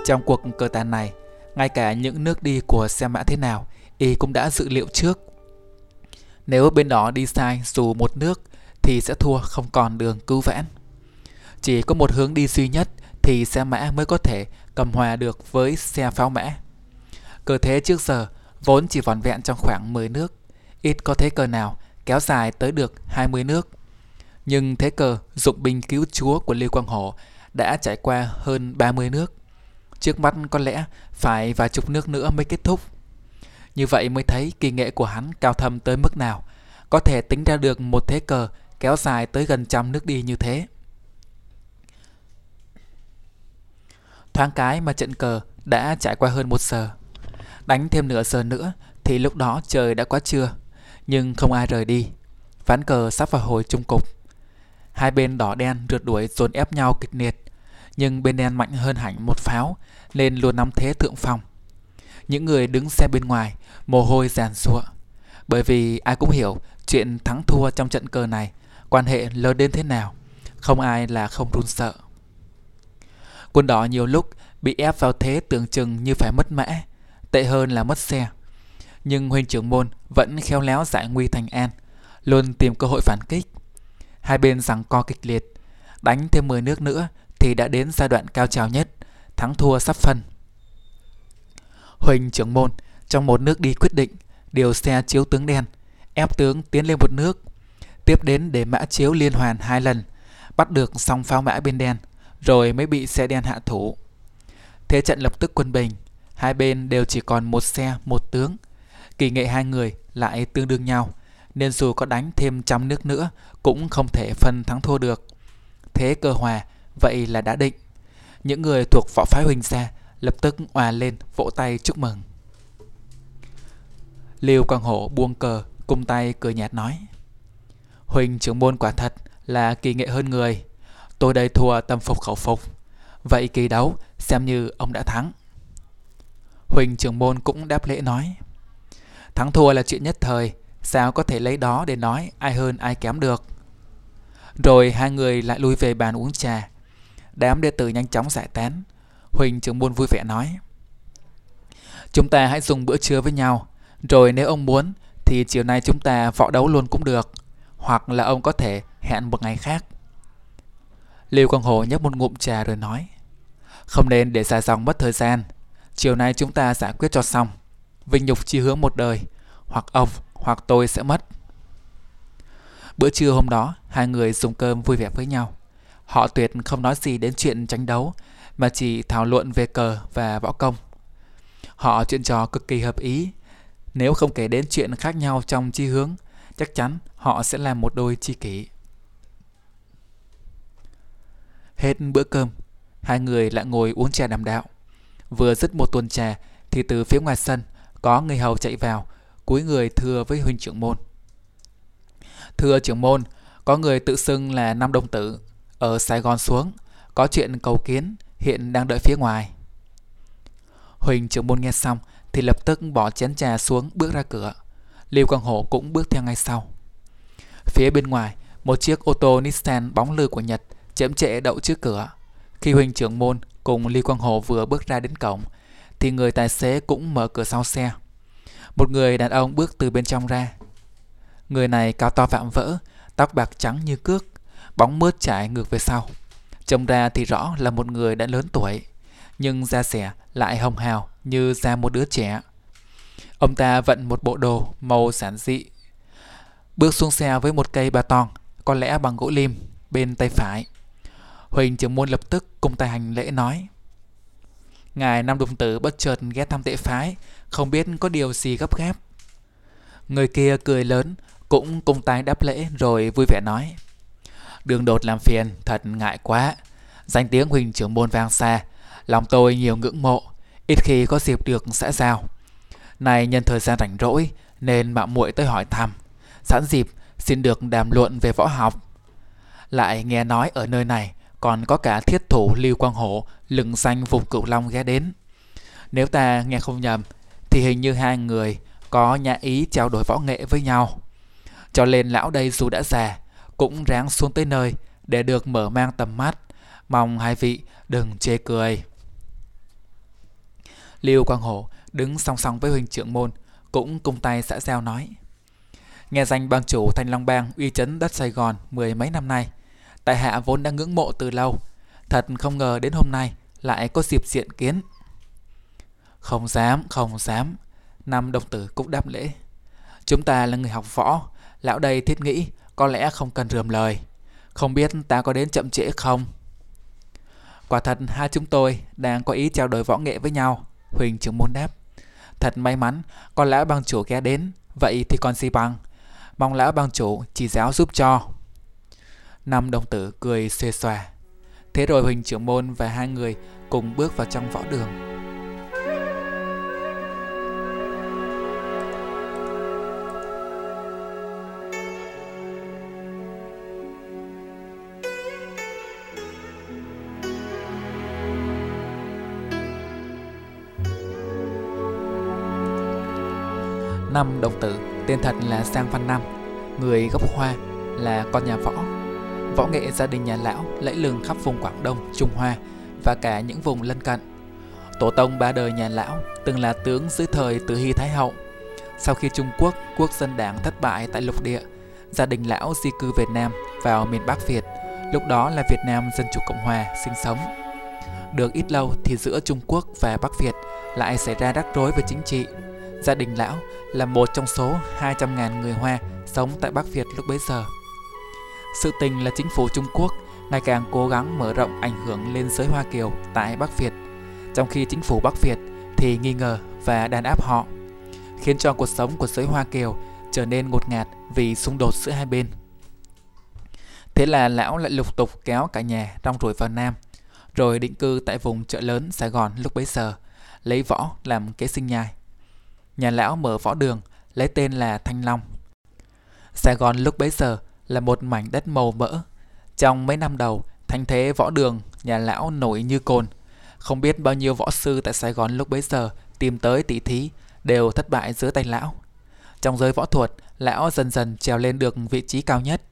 Trong cuộc cờ tàn này, ngay cả những nước đi của xe mã thế nào, y cũng đã dự liệu trước. Nếu bên đó đi sai dù một nước thì sẽ thua không còn đường cứu vãn. Chỉ có một hướng đi duy nhất thì xe mã mới có thể cầm hòa được với xe pháo mã. Cờ thế trước giờ vốn chỉ vòn vẹn trong khoảng 10 nước, ít có thế cờ nào kéo dài tới được 20 nước. Nhưng thế cờ dụng binh cứu chúa của Lưu Quang Hổ đã trải qua hơn 30 nước. trước mắt có lẽ phải vài chục nước nữa mới kết thúc. Như vậy mới thấy kỳ nghệ của hắn cao thâm tới mức nào, có thể tính ra được một thế cờ kéo dài tới gần trăm nước đi như thế. Thoáng cái mà trận cờ đã trải qua hơn một giờ. Đánh thêm nửa giờ nữa thì lúc đó trời đã quá trưa, nhưng không ai rời đi. Ván cờ sắp vào hồi trung cục. Hai bên đỏ đen rượt đuổi dồn ép nhau kịch liệt, nhưng bên đen mạnh hơn hẳn một pháo nên luôn nắm thế thượng phong. Những người đứng xe bên ngoài mồ hôi giàn giụa, bởi vì ai cũng hiểu chuyện thắng thua trong trận cờ này quan hệ lớn đến thế nào, không ai là không run sợ. Quân đỏ nhiều lúc bị ép vào thế tưởng chừng như phải mất mã, tệ hơn là mất xe. Nhưng huynh trưởng môn vẫn khéo léo giải nguy thành an, luôn tìm cơ hội phản kích. Hai bên giằng co kịch liệt, đánh thêm 10 nước nữa thì đã đến giai đoạn cao trào nhất, thắng thua sắp phân. Huỳnh trưởng môn trong một nước đi quyết định điều xe chiếu tướng đen, ép tướng tiến lên một nước, tiếp đến để mã chiếu liên hoàn hai lần, bắt được song pháo mã bên đen, rồi mới bị xe đen hạ thủ. Thế trận lập tức quân bình, hai bên đều chỉ còn một xe, một tướng. Kỳ nghệ hai người lại tương đương nhau, nên dù có đánh thêm trăm nước nữa cũng không thể phân thắng thua được. Thế cơ hòa, vậy là đã định. Những người thuộc võ phái huỳnh gia lập tức òa lên vỗ tay chúc mừng. Liêu Quang Hổ buông cờ, cung tay cười nhạt nói. Huỳnh trưởng môn quả thật là kỳ nghệ hơn người. Tôi đây thua tâm phục khẩu phục. Vậy kỳ đấu xem như ông đã thắng. Huỳnh trưởng môn cũng đáp lễ nói. Thắng thua là chuyện nhất thời, sao có thể lấy đó để nói ai hơn ai kém được. Rồi hai người lại lui về bàn uống trà. Đám đệ tử nhanh chóng giải tán. Huỳnh trưởng môn vui vẻ nói. Chúng ta hãy dùng bữa trưa với nhau. Rồi nếu ông muốn thì chiều nay chúng ta võ đấu luôn cũng được. Hoặc là ông có thể hẹn một ngày khác. Lưu Quang Hồ nhấp một ngụm trà rồi nói. Không nên để xa dòng mất thời gian. Chiều nay chúng ta giải quyết cho xong. Vinh nhục chi hướng một đời. Hoặc ông hoặc tôi sẽ mất. Bữa trưa hôm đó, hai người dùng cơm vui vẻ với nhau. Họ tuyệt không nói gì đến chuyện tranh đấu, mà chỉ thảo luận về cờ và võ công. Họ chuyện trò cực kỳ hợp ý. Nếu không kể đến chuyện khác nhau trong chi hướng, chắc chắn họ sẽ là một đôi chi kỷ. Hết bữa cơm, hai người lại ngồi uống trà đàm đạo. Vừa dứt một tuần trà thì từ phía ngoài sân có người hầu chạy vào, cúi người thưa với huynh trưởng môn. Thưa trưởng môn, có người tự xưng là Nam Đông Tử, ở Sài Gòn xuống, có chuyện cầu kiến, hiện đang đợi phía ngoài. Huỳnh trưởng môn nghe xong thì lập tức bỏ chén trà xuống bước ra cửa. Lưu Quang Hổ cũng bước theo ngay sau. Phía bên ngoài, một chiếc ô tô Nissan bóng lư của Nhật chậm trễ đậu trước cửa. Khi Huỳnh trưởng môn cùng Lý Quang hồ vừa bước ra đến cổng, thì người tài xế cũng mở cửa sau xe. Một người đàn ông bước từ bên trong ra. Người này cao to vạm vỡ, tóc bạc trắng như cước, bóng mướt chạy ngược về sau. Trông ra thì rõ là một người đã lớn tuổi, nhưng da xẻ lại hồng hào như da một đứa trẻ. Ông ta vận một bộ đồ màu giản dị. Bước xuống xe với một cây ba tong, có lẽ bằng gỗ lim, bên tay phải. Huỳnh trưởng môn lập tức cùng tay hành lễ nói. Ngài Nam Đồng Tử bất chợt ghé thăm tệ phái, không biết có điều gì gấp gáp. Người kia cười lớn, cũng cùng tay đáp lễ rồi vui vẻ nói. Đường đột làm phiền, thật ngại quá. Danh tiếng Huỳnh trưởng môn vang xa, lòng tôi nhiều ngưỡng mộ, ít khi có dịp được xã giao. Này nhân thời gian rảnh rỗi nên mạo muội tới hỏi thăm. Sẵn dịp xin được đàm luận về võ học. Lại nghe nói ở nơi này còn có cả thiết thủ Lưu Quang Hổ lừng danh vùng cửu long ghé đến. Nếu ta nghe không nhầm thì hình như hai người có nhà ý trao đổi võ nghệ với nhau. Cho nên lão đây dù đã già cũng ráng xuống tới nơi để được mở mang tầm mắt. Mong hai vị đừng chê cười. Lưu Quang Hổ đứng song song với huynh trưởng môn cũng cùng tay xã giao nói. Nghe danh bang chủ Thanh Long Bang uy chấn đất Sài Gòn mười mấy năm nay, tại hạ vốn đã ngưỡng mộ từ lâu, thật không ngờ đến hôm nay lại có dịp diện kiến. Không dám, không dám, năm đồng tử cũng đáp lễ. Chúng ta là người học võ, lão đây thiết nghĩ có lẽ không cần rườm lời. Không biết ta có đến chậm trễ không? Quả thật hai chúng tôi đang có ý trao đổi võ nghệ với nhau. Huỳnh trưởng môn đáp. Thật may mắn, con lão bang chủ ghé đến, vậy thì còn gì bằng. Mong lão bang chủ chỉ giáo giúp cho. Năm đồng tử cười xê xòa. Thế rồi Huỳnh trưởng môn và hai người cùng bước vào trong võ đường. Năm đồng tử, tên thật là Sang Văn Năm, người gốc Hoa, là con nhà võ. Võ nghệ gia đình nhà lão lẫy lừng khắp vùng Quảng Đông, Trung Hoa và cả những vùng lân cận. Tổ tông ba đời nhà lão từng là tướng dưới thời Từ Hy Thái Hậu. Sau khi Trung Quốc, quốc dân đảng thất bại tại lục địa, gia đình lão di cư Việt Nam vào miền Bắc Việt, lúc đó là Việt Nam Dân Chủ Cộng Hòa sinh sống. Được ít lâu thì giữa Trung Quốc và Bắc Việt lại xảy ra rắc rối về chính trị. Gia đình lão là một trong số 200.000 người Hoa sống tại Bắc Việt lúc bấy giờ. Sự tình là chính phủ Trung Quốc ngày càng cố gắng mở rộng ảnh hưởng lên giới Hoa Kiều tại Bắc Việt, trong khi chính phủ Bắc Việt thì nghi ngờ và đàn áp họ, khiến cho cuộc sống của giới Hoa Kiều trở nên ngột ngạt vì xung đột giữa hai bên. Thế là lão lại lục tục kéo cả nhà trong rủi vào Nam, rồi định cư tại vùng chợ lớn Sài Gòn lúc bấy giờ, lấy võ làm kế sinh nhai nhà lão mở võ đường, lấy tên là Thanh Long. Sài Gòn lúc bấy giờ là một mảnh đất màu mỡ. Trong mấy năm đầu, thanh thế võ đường, nhà lão nổi như cồn. Không biết bao nhiêu võ sư tại Sài Gòn lúc bấy giờ tìm tới tỷ thí đều thất bại dưới tay lão. Trong giới võ thuật, lão dần dần trèo lên được vị trí cao nhất.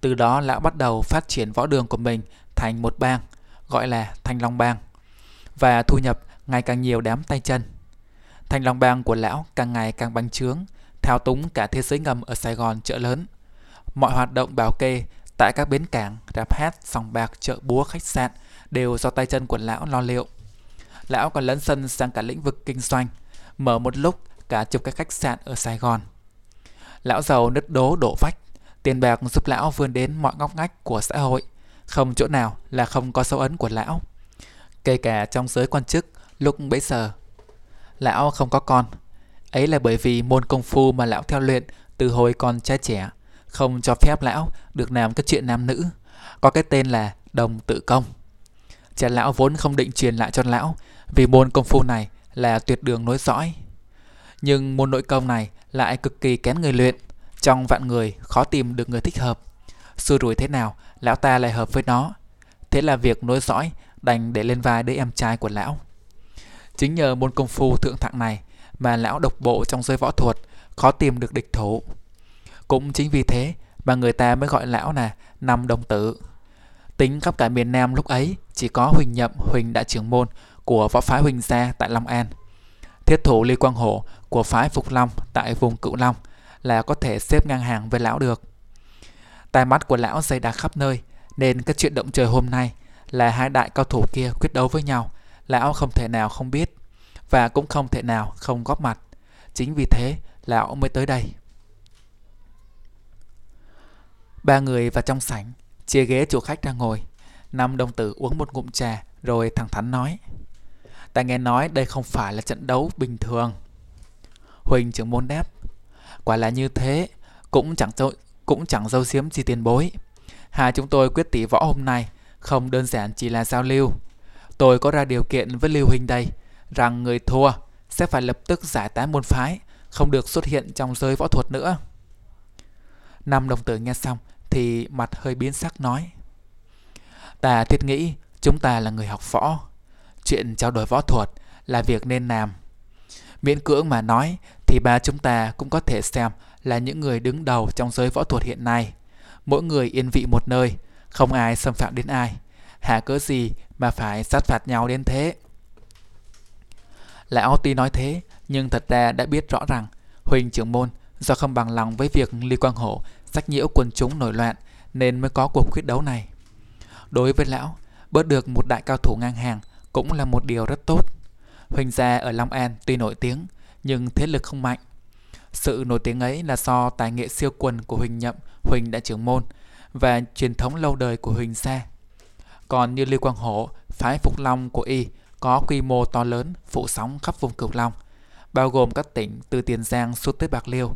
Từ đó lão bắt đầu phát triển võ đường của mình thành một bang, gọi là Thanh Long Bang, và thu nhập ngày càng nhiều đám tay chân. Thanh Long Bang của lão càng ngày càng bành trướng, thao túng cả thế giới ngầm ở Sài Gòn chợ lớn. Mọi hoạt động bảo kê tại các bến cảng, rạp hát, sòng bạc, chợ búa, khách sạn đều do tay chân của lão lo liệu. Lão còn lấn sân sang cả lĩnh vực kinh doanh, mở một lúc cả chục cái khách sạn ở Sài Gòn. Lão giàu nứt đố đổ vách, tiền bạc giúp lão vươn đến mọi ngóc ngách của xã hội, không chỗ nào là không có dấu ấn của lão. Kể cả trong giới quan chức lúc bấy giờ lão không có con. Ấy là bởi vì môn công phu mà lão theo luyện từ hồi còn trai trẻ, không cho phép lão được làm các chuyện nam nữ, có cái tên là đồng tự công. Cha lão vốn không định truyền lại cho lão vì môn công phu này là tuyệt đường nối dõi. Nhưng môn nội công này lại cực kỳ kén người luyện, trong vạn người khó tìm được người thích hợp. Xui rủi thế nào, lão ta lại hợp với nó. Thế là việc nối dõi đành để lên vai đứa em trai của lão. Chính nhờ môn công phu thượng thặng này mà lão độc bộ trong giới võ thuật khó tìm được địch thủ. Cũng chính vì thế mà người ta mới gọi lão là năm đồng tử. Tính khắp cả miền Nam lúc ấy chỉ có Huỳnh Nhậm, Huỳnh đại trưởng môn của võ phái Huỳnh Gia tại Long An. Thiết thủ Lê Quang Hổ của phái Phục Long tại vùng Cựu Long là có thể xếp ngang hàng với lão được. Tai mắt của lão dày đặc khắp nơi nên cái chuyện động trời hôm nay là hai đại cao thủ kia quyết đấu với nhau lão không thể nào không biết và cũng không thể nào không góp mặt. Chính vì thế, lão mới tới đây. Ba người vào trong sảnh, chia ghế chủ khách ra ngồi. Năm đồng tử uống một ngụm trà rồi thẳng thắn nói. Ta nghe nói đây không phải là trận đấu bình thường. Huỳnh trưởng môn đáp. Quả là như thế, cũng chẳng dâu, cũng chẳng dâu xiếm gì tiền bối. Hai chúng tôi quyết tỷ võ hôm nay không đơn giản chỉ là giao lưu Tôi có ra điều kiện với Lưu huỳnh đây rằng người thua sẽ phải lập tức giải tán môn phái, không được xuất hiện trong giới võ thuật nữa. Năm đồng tử nghe xong thì mặt hơi biến sắc nói. Ta thiết nghĩ chúng ta là người học võ. Chuyện trao đổi võ thuật là việc nên làm. Miễn cưỡng mà nói thì ba chúng ta cũng có thể xem là những người đứng đầu trong giới võ thuật hiện nay. Mỗi người yên vị một nơi, không ai xâm phạm đến ai. Hả cớ gì mà phải sát phạt nhau đến thế. Lão tuy nói thế, nhưng thật ra đã biết rõ rằng Huỳnh trưởng môn do không bằng lòng với việc Lý Quang Hổ sách nhiễu quần chúng nổi loạn nên mới có cuộc quyết đấu này. Đối với lão, bớt được một đại cao thủ ngang hàng cũng là một điều rất tốt. Huỳnh gia ở Long An tuy nổi tiếng nhưng thế lực không mạnh. Sự nổi tiếng ấy là do tài nghệ siêu quần của Huỳnh Nhậm, Huỳnh đại trưởng môn và truyền thống lâu đời của Huỳnh gia còn như Lưu Quang Hổ phái Phục Long của y có quy mô to lớn phủ sóng khắp vùng Cửu Long, bao gồm các tỉnh từ Tiền Giang suốt tới Bạc Liêu.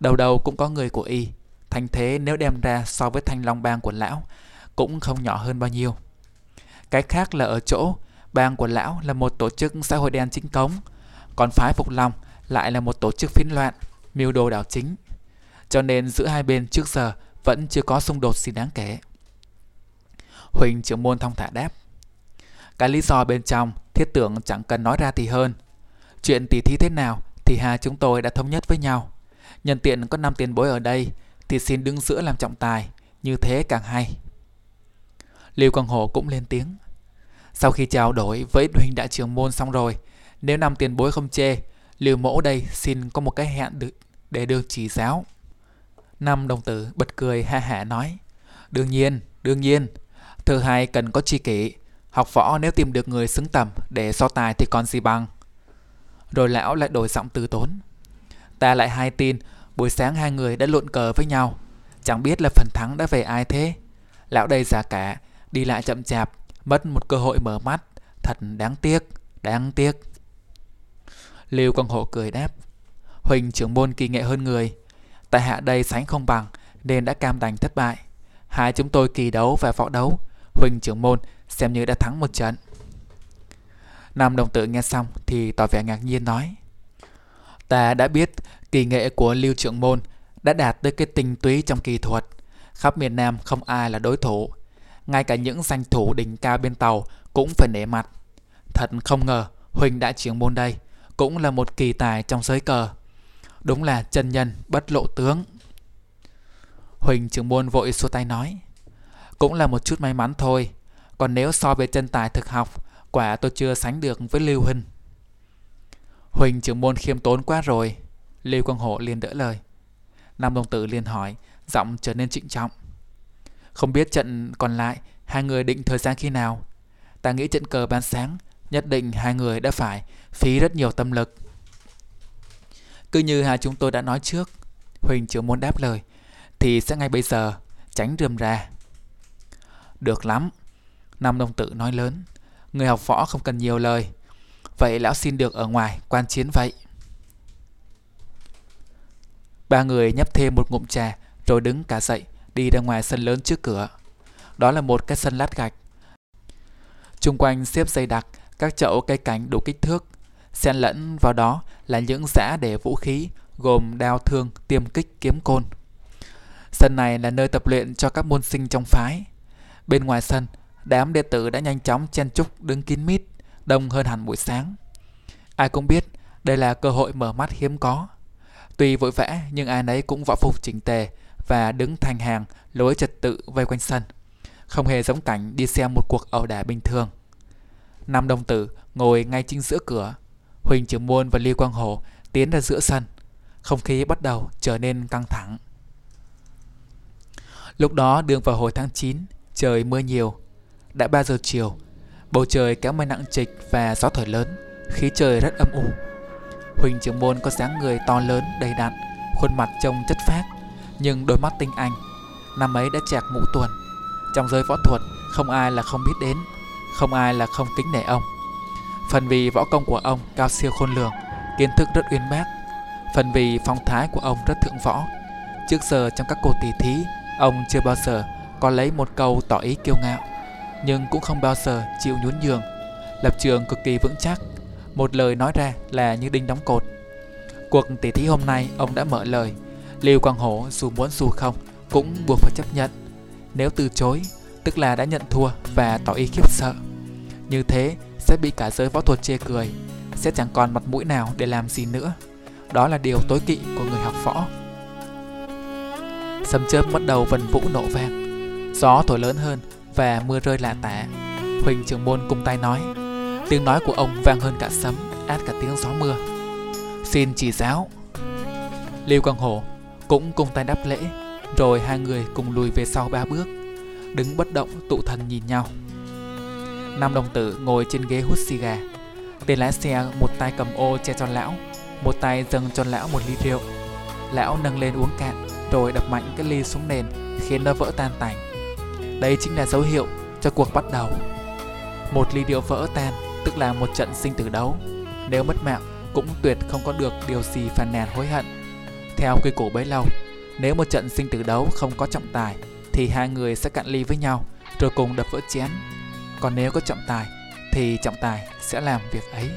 Đầu đầu cũng có người của y, thành thế nếu đem ra so với thanh long bang của lão cũng không nhỏ hơn bao nhiêu. Cái khác là ở chỗ bang của lão là một tổ chức xã hội đen chính cống, còn phái Phục Long lại là một tổ chức phiến loạn, mưu đồ đảo chính. Cho nên giữa hai bên trước giờ vẫn chưa có xung đột gì đáng kể. Huỳnh trưởng môn thông thả đáp. Cái lý do bên trong thiết tưởng chẳng cần nói ra thì hơn. Chuyện tỷ thí thế nào thì hai chúng tôi đã thống nhất với nhau. Nhân tiện có năm tiền bối ở đây thì xin đứng giữa làm trọng tài, như thế càng hay. Lưu Quang Hồ cũng lên tiếng. Sau khi trao đổi với huynh đại trưởng môn xong rồi, nếu năm tiền bối không chê, Lưu Mẫu đây xin có một cái hẹn được để được chỉ giáo. Năm đồng tử bật cười ha hả nói. Đương nhiên, đương nhiên, thơ hai cần có chi kỷ, học võ nếu tìm được người xứng tầm để so tài thì còn gì bằng. Rồi lão lại đổi giọng từ tốn. Ta lại hai tin, buổi sáng hai người đã lộn cờ với nhau. Chẳng biết là phần thắng đã về ai thế. Lão đây già cả, đi lại chậm chạp, mất một cơ hội mở mắt. Thật đáng tiếc, đáng tiếc. Lưu Quang Hộ cười đáp. Huỳnh trưởng môn kỳ nghệ hơn người. Tại hạ đây sánh không bằng nên đã cam đành thất bại. Hai chúng tôi kỳ đấu và võ đấu. Huỳnh trưởng môn xem như đã thắng một trận. Nam đồng tử nghe xong thì tỏ vẻ ngạc nhiên nói. Ta đã biết kỳ nghệ của Lưu Trượng Môn đã đạt tới cái tinh túy trong kỳ thuật. Khắp miền Nam không ai là đối thủ. Ngay cả những danh thủ đỉnh cao bên tàu cũng phải nể mặt. Thật không ngờ Huỳnh đã trưởng môn đây cũng là một kỳ tài trong giới cờ. Đúng là chân nhân bất lộ tướng. Huỳnh trưởng môn vội xua tay nói. Cũng là một chút may mắn thôi. Còn nếu so với chân tài thực học, quả tôi chưa sánh được với Lưu Huỳnh Huỳnh trưởng môn khiêm tốn quá rồi. Lưu Quang Hộ liền đỡ lời. Nam Đồng Tử liền hỏi, giọng trở nên trịnh trọng. Không biết trận còn lại, hai người định thời gian khi nào? Ta nghĩ trận cờ ban sáng, nhất định hai người đã phải phí rất nhiều tâm lực. Cứ như hai chúng tôi đã nói trước, Huỳnh chưa muốn đáp lời, thì sẽ ngay bây giờ tránh rườm ra. Được lắm, Nam Đồng Tử nói lớn, người học võ không cần nhiều lời. Vậy lão xin được ở ngoài quan chiến vậy. Ba người nhấp thêm một ngụm trà rồi đứng cả dậy đi ra ngoài sân lớn trước cửa. Đó là một cái sân lát gạch. Trung quanh xếp dây đặc các chậu cây cảnh đủ kích thước. Xen lẫn vào đó là những giã để vũ khí gồm đao thương, tiêm kích, kiếm côn. Sân này là nơi tập luyện cho các môn sinh trong phái. Bên ngoài sân, đám đệ tử đã nhanh chóng chen chúc đứng kín mít, đông hơn hẳn buổi sáng. Ai cũng biết đây là cơ hội mở mắt hiếm có. Tuy vội vã nhưng ai nấy cũng võ phục chỉnh tề và đứng thành hàng lối trật tự vây quanh sân. Không hề giống cảnh đi xem một cuộc ẩu đả bình thường. Năm đồng tử ngồi ngay chính giữa cửa. Huỳnh Trường Môn và Lưu Quang Hồ tiến ra giữa sân. Không khí bắt đầu trở nên căng thẳng. Lúc đó đường vào hồi tháng 9, trời mưa nhiều. Đã 3 giờ chiều, bầu trời kéo mây nặng trịch và gió thổi lớn, khí trời rất âm u. Huỳnh trưởng môn có dáng người to lớn, đầy đặn, khuôn mặt trông chất phác, nhưng đôi mắt tinh anh. Năm ấy đã chạc ngũ tuần. Trong giới võ thuật, không ai là không biết đến, không ai là không kính nể ông. Phần vì võ công của ông cao siêu khôn lường, kiến thức rất uyên bác. Phần vì phong thái của ông rất thượng võ. Trước giờ trong các cuộc tỷ thí, ông chưa bao giờ có lấy một câu tỏ ý kiêu ngạo, nhưng cũng không bao giờ chịu nhún nhường. Lập trường cực kỳ vững chắc, một lời nói ra là như đinh đóng cột. Cuộc tỷ thí hôm nay ông đã mở lời, Lưu Quang Hổ dù muốn dù không cũng buộc phải chấp nhận. Nếu từ chối, tức là đã nhận thua và tỏ ý khiếp sợ. Như thế sẽ bị cả giới võ thuật chê cười, sẽ chẳng còn mặt mũi nào để làm gì nữa. Đó là điều tối kỵ của người học võ. Sấm chớp bắt đầu vần vũ nổ vang, gió thổi lớn hơn và mưa rơi lạ tả. Huỳnh trưởng môn cùng tay nói, Tiếng nói của ông vang hơn cả sấm, át cả tiếng gió mưa. Xin chỉ giáo. Lưu Quang Hổ cũng cùng tay đáp lễ, rồi hai người cùng lùi về sau ba bước, đứng bất động tụ thần nhìn nhau. Nam đồng tử ngồi trên ghế hút xì gà. Tên lái xe một tay cầm ô che cho lão, một tay dâng cho lão một ly rượu. Lão nâng lên uống cạn, rồi đập mạnh cái ly xuống nền, khiến nó vỡ tan tành. Đây chính là dấu hiệu cho cuộc bắt đầu. Một ly rượu vỡ tan, tức là một trận sinh tử đấu. Nếu mất mạng, cũng tuyệt không có được điều gì phàn nàn hối hận. Theo quy củ bấy lâu, nếu một trận sinh tử đấu không có trọng tài, thì hai người sẽ cạn ly với nhau, rồi cùng đập vỡ chén. Còn nếu có trọng tài, thì trọng tài sẽ làm việc ấy.